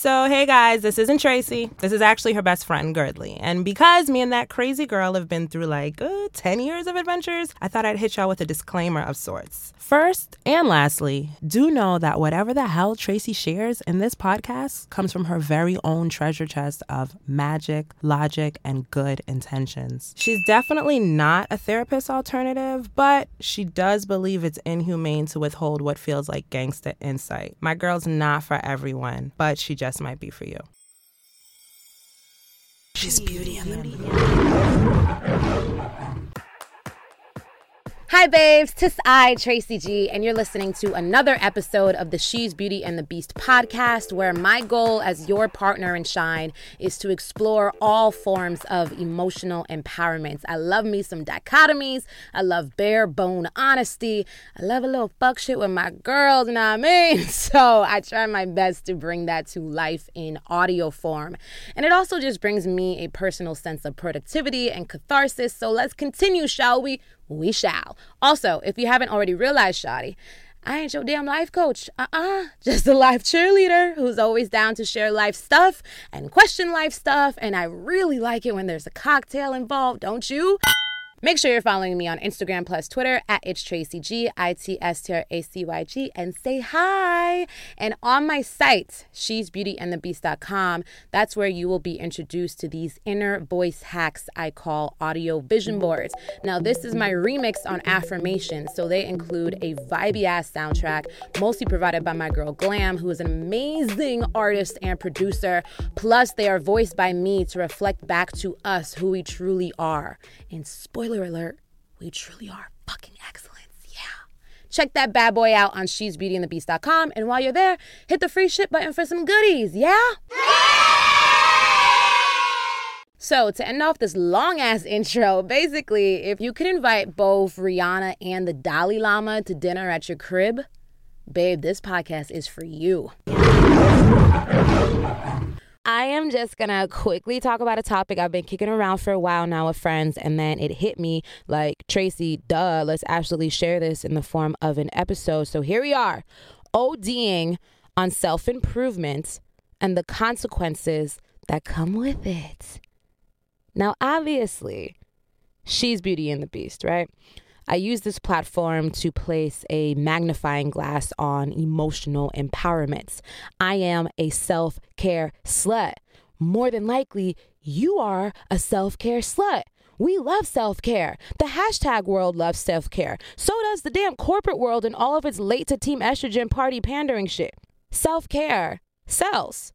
So hey guys, this isn't Tracy. This is actually her best friend, Girdley. And because me and that crazy girl have been through like uh, 10 years of adventures, I thought I'd hit y'all with a disclaimer of sorts. First and lastly, do know that whatever the hell Tracy shares in this podcast comes from her very own treasure chest of magic, logic, and good intentions. She's definitely not a therapist alternative, but she does believe it's inhumane to withhold what feels like gangsta insight. My girl's not for everyone, but she just might be for you. She's beauty and the Hi, babes. Tis I, Tracy G, and you're listening to another episode of the She's Beauty and the Beast podcast, where my goal as your partner in shine is to explore all forms of emotional empowerment. I love me some dichotomies. I love bare bone honesty. I love a little fuck shit with my girls, you know what I mean? So I try my best to bring that to life in audio form. And it also just brings me a personal sense of productivity and catharsis. So let's continue, shall we? We shall. Also, if you haven't already realized, Shotty, I ain't your damn life coach. Uh uh-uh. uh Just a life cheerleader who's always down to share life stuff and question life stuff. And I really like it when there's a cocktail involved, don't you? Make sure you're following me on Instagram plus Twitter at it's Tracy G, I T S T R A C Y G, and say hi. And on my site, she's beautyandthebeast.com, that's where you will be introduced to these inner voice hacks I call audio vision boards. Now, this is my remix on affirmation, so they include a vibey ass soundtrack, mostly provided by my girl Glam, who is an amazing artist and producer. Plus, they are voiced by me to reflect back to us who we truly are. And spoiler spoiler alert, we truly are fucking excellence. Yeah. Check that bad boy out on she'sbeautyandthebeast.com. And while you're there, hit the free ship button for some goodies. Yeah? So, to end off this long ass intro, basically, if you could invite both Rihanna and the Dalai Lama to dinner at your crib, babe, this podcast is for you. I am just gonna quickly talk about a topic I've been kicking around for a while now with friends, and then it hit me like, Tracy, duh, let's absolutely share this in the form of an episode. So here we are, ODing on self improvement and the consequences that come with it. Now, obviously, she's Beauty and the Beast, right? I use this platform to place a magnifying glass on emotional empowerment. I am a self care slut. More than likely, you are a self care slut. We love self care. The hashtag world loves self care. So does the damn corporate world and all of its late to team estrogen party pandering shit. Self care sells.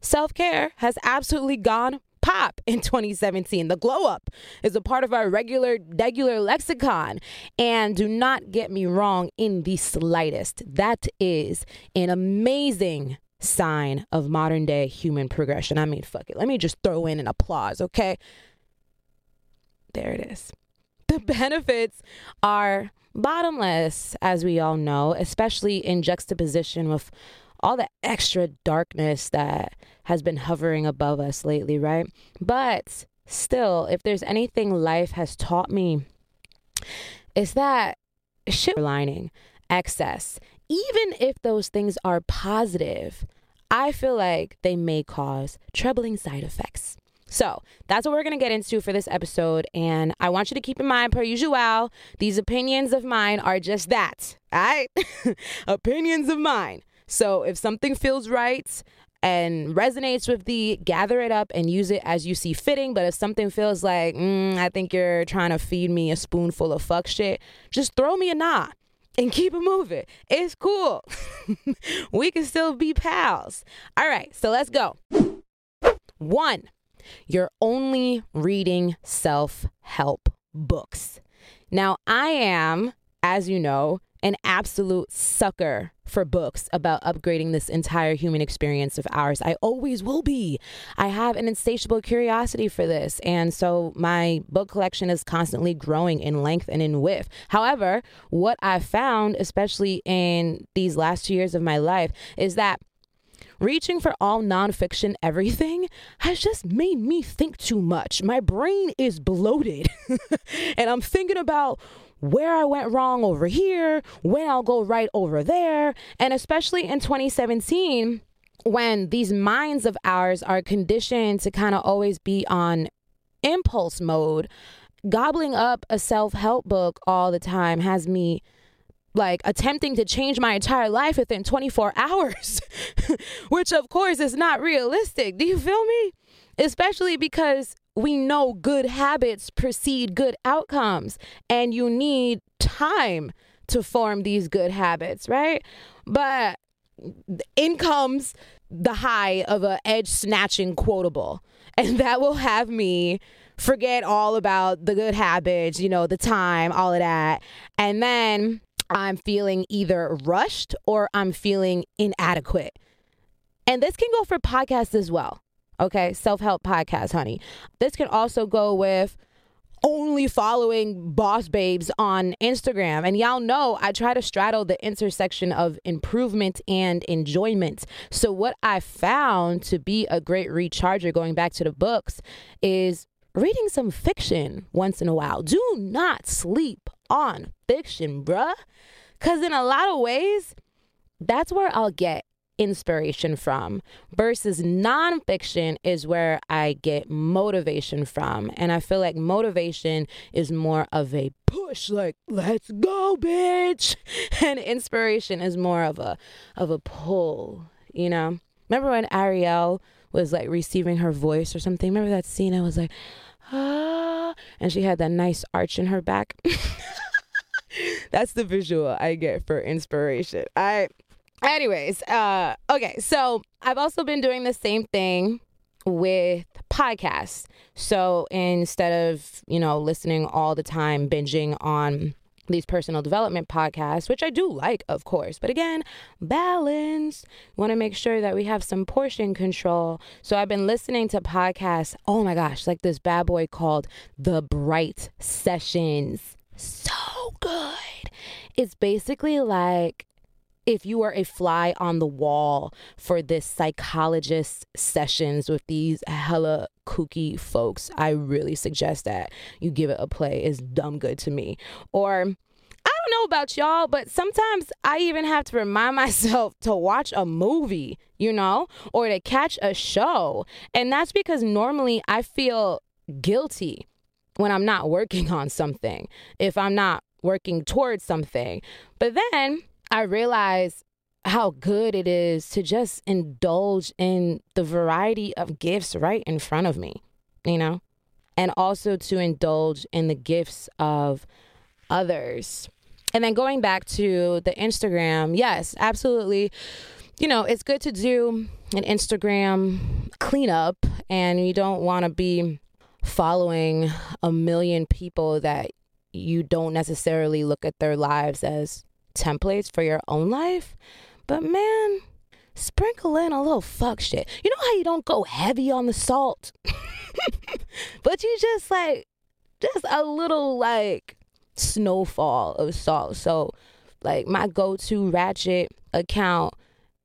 Self care has absolutely gone pop in 2017. The glow up is a part of our regular, regular lexicon. And do not get me wrong in the slightest. That is an amazing sign of modern day human progression. I mean, fuck it. Let me just throw in an applause, okay? There it is. The benefits are bottomless, as we all know, especially in juxtaposition with all the extra darkness that has been hovering above us lately, right? But still, if there's anything life has taught me, is that shit lining, excess, even if those things are positive, I feel like they may cause troubling side effects. So that's what we're going to get into for this episode. And I want you to keep in mind, per usual, these opinions of mine are just that. All right? opinions of mine. So if something feels right and resonates with thee, gather it up and use it as you see fitting. But if something feels like, mm, I think you're trying to feed me a spoonful of fuck shit, just throw me a nah and keep it moving. It's cool. we can still be pals. All right, so let's go. One, you're only reading self help books. Now, I am, as you know, an absolute sucker for books about upgrading this entire human experience of ours. I always will be. I have an insatiable curiosity for this. And so my book collection is constantly growing in length and in width. However, what I've found, especially in these last two years of my life, is that reaching for all nonfiction everything has just made me think too much. My brain is bloated, and I'm thinking about where I went wrong over here, when I'll go right over there. And especially in 2017, when these minds of ours are conditioned to kind of always be on impulse mode, gobbling up a self help book all the time has me like attempting to change my entire life within 24 hours, which of course is not realistic. Do you feel me? Especially because we know good habits precede good outcomes and you need time to form these good habits, right? But in comes the high of a edge snatching quotable and that will have me forget all about the good habits, you know, the time, all of that. And then I'm feeling either rushed or I'm feeling inadequate. And this can go for podcasts as well. Okay, self help podcast, honey. This can also go with only following boss babes on Instagram. And y'all know I try to straddle the intersection of improvement and enjoyment. So, what I found to be a great recharger, going back to the books, is reading some fiction once in a while. Do not sleep on fiction, bruh. Because in a lot of ways, that's where I'll get inspiration from versus nonfiction is where I get motivation from. And I feel like motivation is more of a push, like, let's go, bitch. And inspiration is more of a of a pull, you know? Remember when Ariel was like receiving her voice or something? Remember that scene? I was like, ah, and she had that nice arch in her back. That's the visual I get for inspiration. I anyways, uh okay, so I've also been doing the same thing with podcasts. So instead of, you know, listening all the time binging on these personal development podcasts, which I do like, of course. But again, balance. Want to make sure that we have some portion control. So I've been listening to podcasts. Oh my gosh, like this bad boy called The Bright Sessions. So good. It's basically like if you are a fly on the wall for this psychologist sessions with these hella kooky folks, I really suggest that you give it a play. It's dumb good to me. Or I don't know about y'all, but sometimes I even have to remind myself to watch a movie, you know, or to catch a show. And that's because normally I feel guilty when I'm not working on something, if I'm not working towards something. But then I realize how good it is to just indulge in the variety of gifts right in front of me, you know, and also to indulge in the gifts of others. And then going back to the Instagram, yes, absolutely. You know, it's good to do an Instagram cleanup, and you don't want to be following a million people that you don't necessarily look at their lives as templates for your own life. But man, sprinkle in a little fuck shit. You know how you don't go heavy on the salt, but you just like, just a little like snowfall of salt. So, like, my go to ratchet account,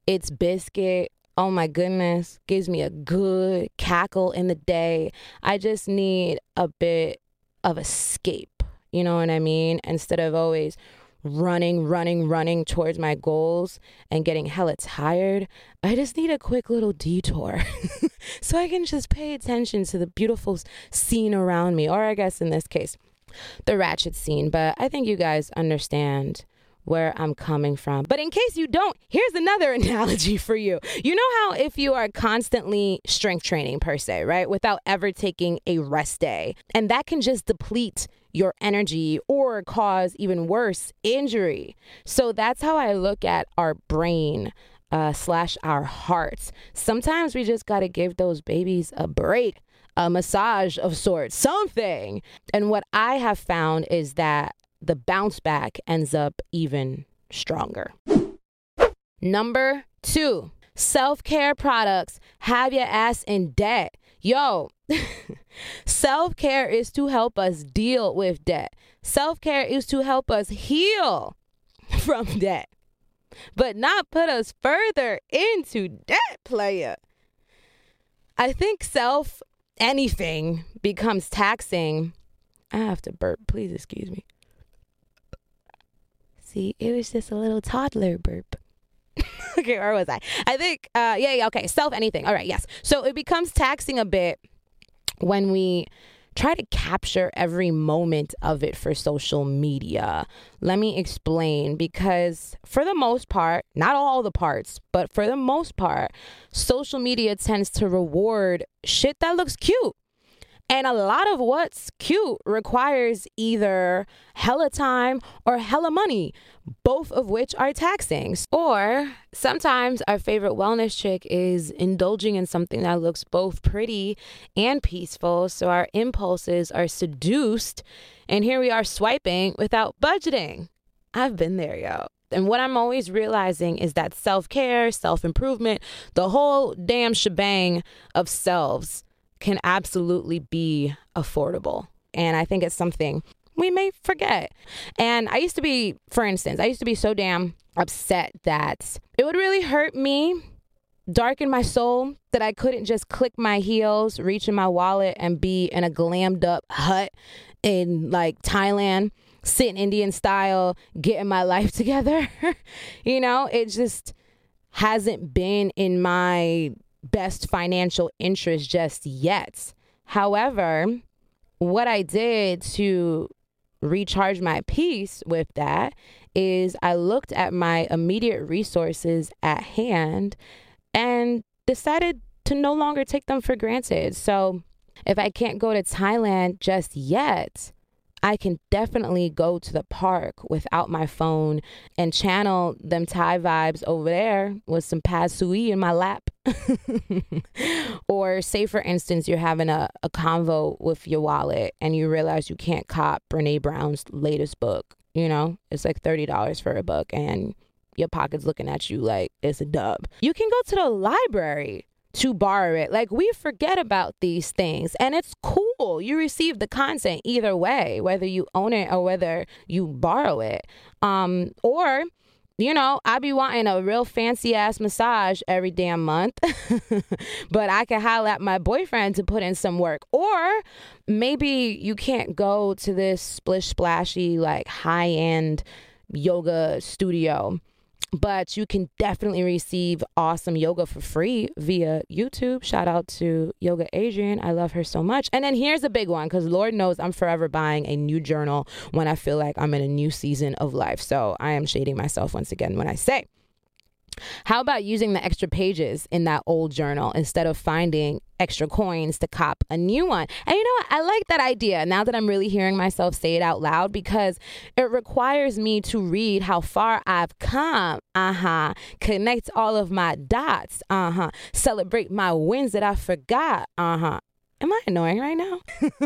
it's Biscuit. Oh my goodness, gives me a good cackle in the day. I just need a bit of escape. You know what I mean? Instead of always running, running, running towards my goals and getting hella tired, I just need a quick little detour so I can just pay attention to the beautiful scene around me, or I guess in this case, the ratchet scene. But I think you guys understand where I'm coming from. But in case you don't, here's another analogy for you. You know how if you are constantly strength training per se, right, without ever taking a rest day, and that can just deplete your energy or cause even worse injury. So that's how I look at our brain. Uh, slash our hearts. Sometimes we just got to give those babies a break, a massage of sorts, something. And what I have found is that the bounce back ends up even stronger. Number two, self care products have your ass in debt. Yo, self care is to help us deal with debt, self care is to help us heal from debt. but not put us further into debt, player. I think self anything becomes taxing. I have to burp. Please excuse me. See, it was just a little toddler burp. okay, where was I? I think, uh, yeah, yeah, okay. Self anything. All right, yes. So it becomes taxing a bit when we try to capture every moment of it for social media. Let me explain because, for the most part, not all the parts, but for the most part, social media tends to reward shit that looks cute. And a lot of what's cute requires either hella time or hella money, both of which are taxing. Or sometimes our favorite wellness trick is indulging in something that looks both pretty and peaceful. So our impulses are seduced. And here we are swiping without budgeting. I've been there, yo. And what I'm always realizing is that self care, self improvement, the whole damn shebang of selves can absolutely be affordable. And I think it's something we may forget. And I used to be, for instance, I used to be so damn upset that it would really hurt me, darken my soul, that I couldn't just click my heels, reach in my wallet, and be in a glammed up hut in like Thailand, sitting Indian style, getting my life together. you know, it just hasn't been in my best financial interest just yet. However, what I did to recharge my peace with that is I looked at my immediate resources at hand and decided to no longer take them for granted. So if I can't go to Thailand just yet, I can definitely go to the park without my phone and channel them Thai vibes over there with some pad in my lap. or say for instance you're having a, a convo with your wallet and you realize you can't cop Brene Brown's latest book. You know, it's like $30 for a book and your pocket's looking at you like it's a dub. You can go to the library to borrow it. Like we forget about these things and it's cool. You receive the content either way, whether you own it or whether you borrow it. Um or you know, I be wanting a real fancy ass massage every damn month, but I can holler at my boyfriend to put in some work. Or maybe you can't go to this splish splashy, like high end yoga studio but you can definitely receive awesome yoga for free via YouTube. Shout out to Yoga Adriene. I love her so much. And then here's a big one because Lord knows I'm forever buying a new journal when I feel like I'm in a new season of life. So I am shading myself once again when I say how about using the extra pages in that old journal instead of finding extra coins to cop a new one? And you know what? I like that idea now that I'm really hearing myself say it out loud because it requires me to read how far I've come. Uh huh. Connect all of my dots. Uh huh. Celebrate my wins that I forgot. Uh huh. Am I annoying right now?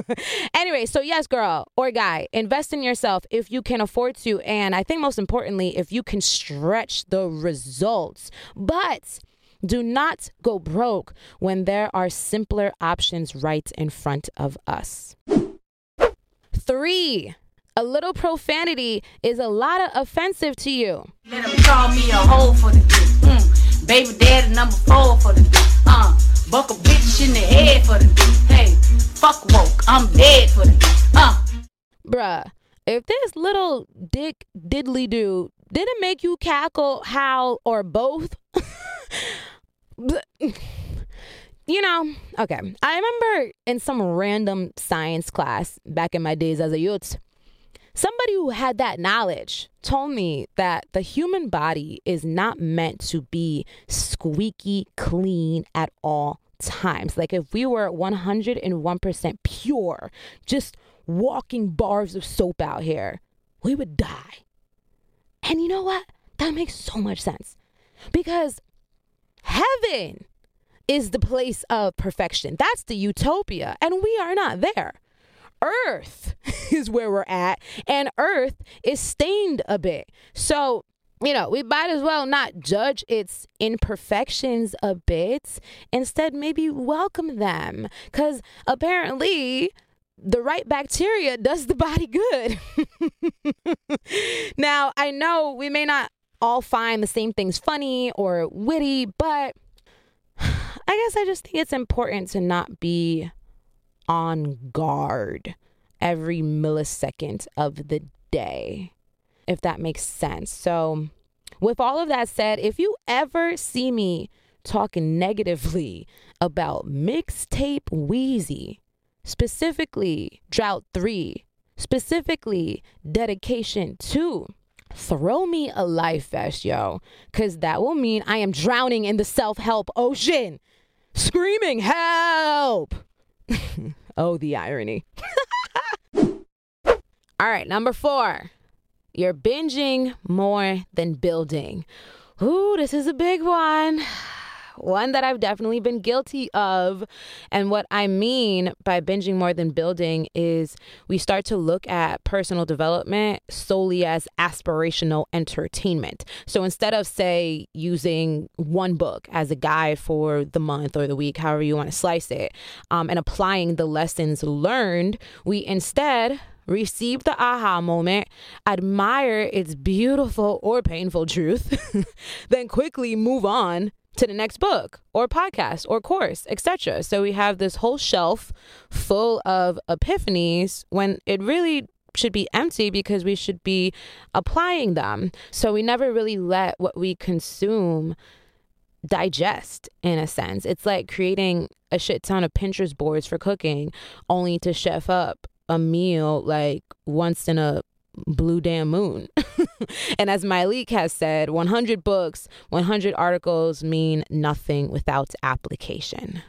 anyway, so yes, girl or guy, invest in yourself if you can afford to. And I think most importantly, if you can stretch the results. But do not go broke when there are simpler options right in front of us. Three, a little profanity is a lot of offensive to you. Let them call me a hoe for the dick. Mm. Baby daddy number four for the dick. Uh. Buck a bitch in the head for the dick. Hey, fuck woke. I'm dead for the dick. Uh. Bruh, if this little dick diddly do didn't make you cackle, howl, or both, you know, okay. I remember in some random science class back in my days as a youth, somebody who had that knowledge told me that the human body is not meant to be squeaky clean at all times. Like if we were 101% pure, just walking bars of soap out here, we would die. And you know what? That makes so much sense. Because heaven is the place of perfection. That's the utopia. And we are not there. Earth is where we're at, and Earth is stained a bit. So you know, we might as well not judge its imperfections a bit. Instead, maybe welcome them. Because apparently, the right bacteria does the body good. now, I know we may not all find the same things funny or witty, but I guess I just think it's important to not be on guard every millisecond of the day, if that makes sense. So, with all of that said, if you ever see me talking negatively about mixtape Weezy, specifically Drought 3, specifically Dedication 2, throw me a life vest, yo, because that will mean I am drowning in the self help ocean, screaming, help! oh, the irony. All right, number four. You're binging more than building. Ooh, this is a big one. One that I've definitely been guilty of. And what I mean by binging more than building is we start to look at personal development solely as aspirational entertainment. So instead of, say, using one book as a guide for the month or the week, however you want to slice it, um, and applying the lessons learned, we instead receive the aha moment, admire its beautiful or painful truth, then quickly move on to the next book or podcast or course, etc. So we have this whole shelf full of epiphanies when it really should be empty because we should be applying them. So we never really let what we consume digest in a sense. It's like creating a shit ton of Pinterest boards for cooking only to chef up a meal like once in a blue damn moon. and as Myleik has said, 100 books, 100 articles mean nothing without application.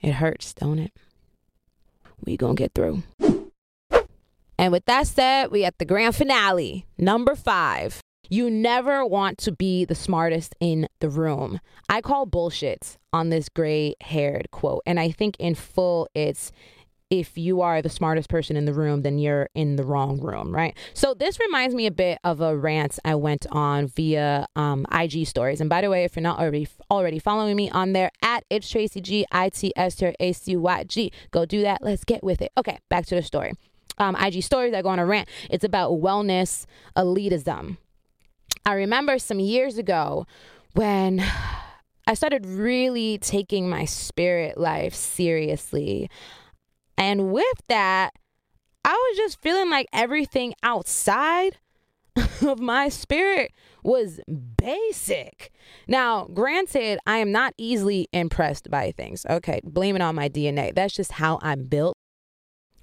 It hurts, don't it? We gonna get through. And with that said, we at the grand finale, number five. You never want to be the smartest in the room. I call bullshit on this gray haired quote. And I think in full, it's if you are the smartest person in the room, then you're in the wrong room, right? So this reminds me a bit of a rant I went on via um, IG stories. And by the way, if you're not already already following me on there at it's Tracy G I T S T R A C Y G, go do that. Let's get with it. Okay, back to the story. Um, IG stories. I go on a rant. It's about wellness elitism. I remember some years ago when I started really taking my spirit life seriously. And with that, I was just feeling like everything outside of my spirit was basic. Now, granted, I am not easily impressed by things. Okay, blame it on my DNA. That's just how I'm built.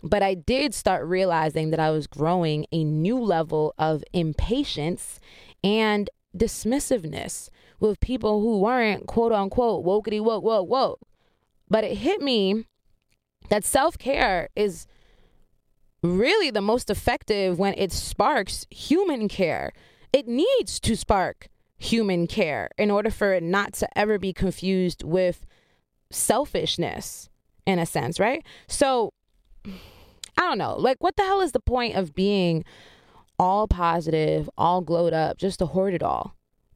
But I did start realizing that I was growing a new level of impatience and dismissiveness with people who weren't quote unquote wokety woke woke woke. But it hit me that self care is really the most effective when it sparks human care. It needs to spark human care in order for it not to ever be confused with selfishness, in a sense, right? So, I don't know. Like, what the hell is the point of being all positive, all glowed up, just to hoard it all?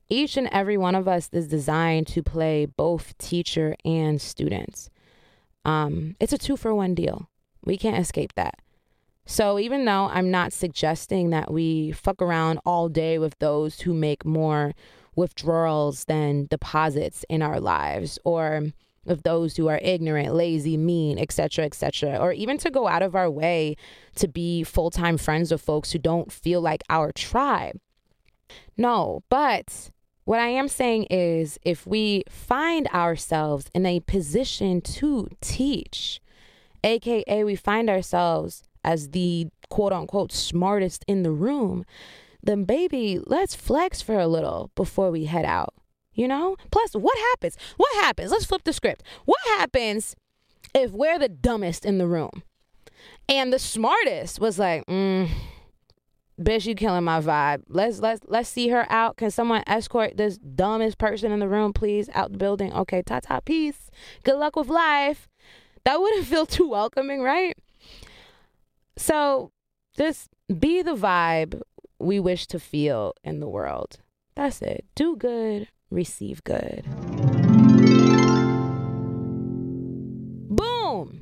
Each and every one of us is designed to play both teacher and students. Um, it's a two for one deal. We can't escape that. So even though I'm not suggesting that we fuck around all day with those who make more withdrawals than deposits in our lives or of those who are ignorant, lazy, mean, etc., etc., or even to go out of our way to be full-time friends with folks who don't feel like our tribe. No, but what I am saying is if we find ourselves in a position to teach, aka we find ourselves as the quote unquote smartest in the room, then baby, let's flex for a little before we head out. You know? Plus, what happens? What happens? Let's flip the script. What happens if we're the dumbest in the room? And the smartest was like, mm, bitch, you killing my vibe. Let's let's let's see her out. Can someone escort this dumbest person in the room, please, out the building? Okay, ta ta, peace. Good luck with life. That wouldn't feel too welcoming, right? So just be the vibe we wish to feel in the world. That's it. Do good, receive good. Boom.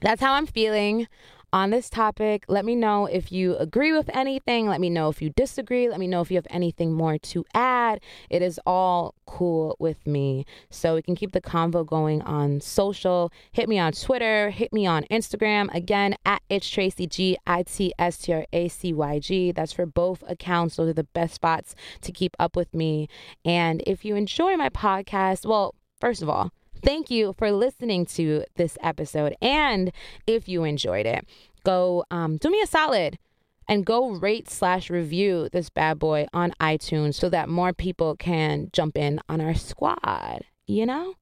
That's how I'm feeling on this topic. Let me know if you agree with anything. Let me know if you disagree. Let me know if you have anything more to add. It is all cool with me. So we can keep the convo going on social. Hit me on Twitter. Hit me on Instagram. Again, at It's Tracy G I T S T R A C Y G. That's for both accounts. Those are the best spots to keep up with me. And if you enjoy my podcast, well, first of all, Thank you for listening to this episode. And if you enjoyed it, go um, do me a solid and go rate slash review this bad boy on iTunes so that more people can jump in on our squad. You know?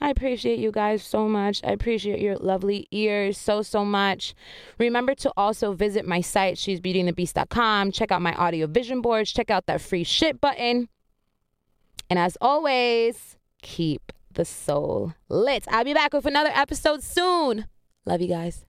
I appreciate you guys so much. I appreciate your lovely ears so, so much. Remember to also visit my site, she'sbeautyandthebeast.com. Check out my audio vision boards. Check out that free shit button. And as always, keep the soul lit. I'll be back with another episode soon. Love you guys.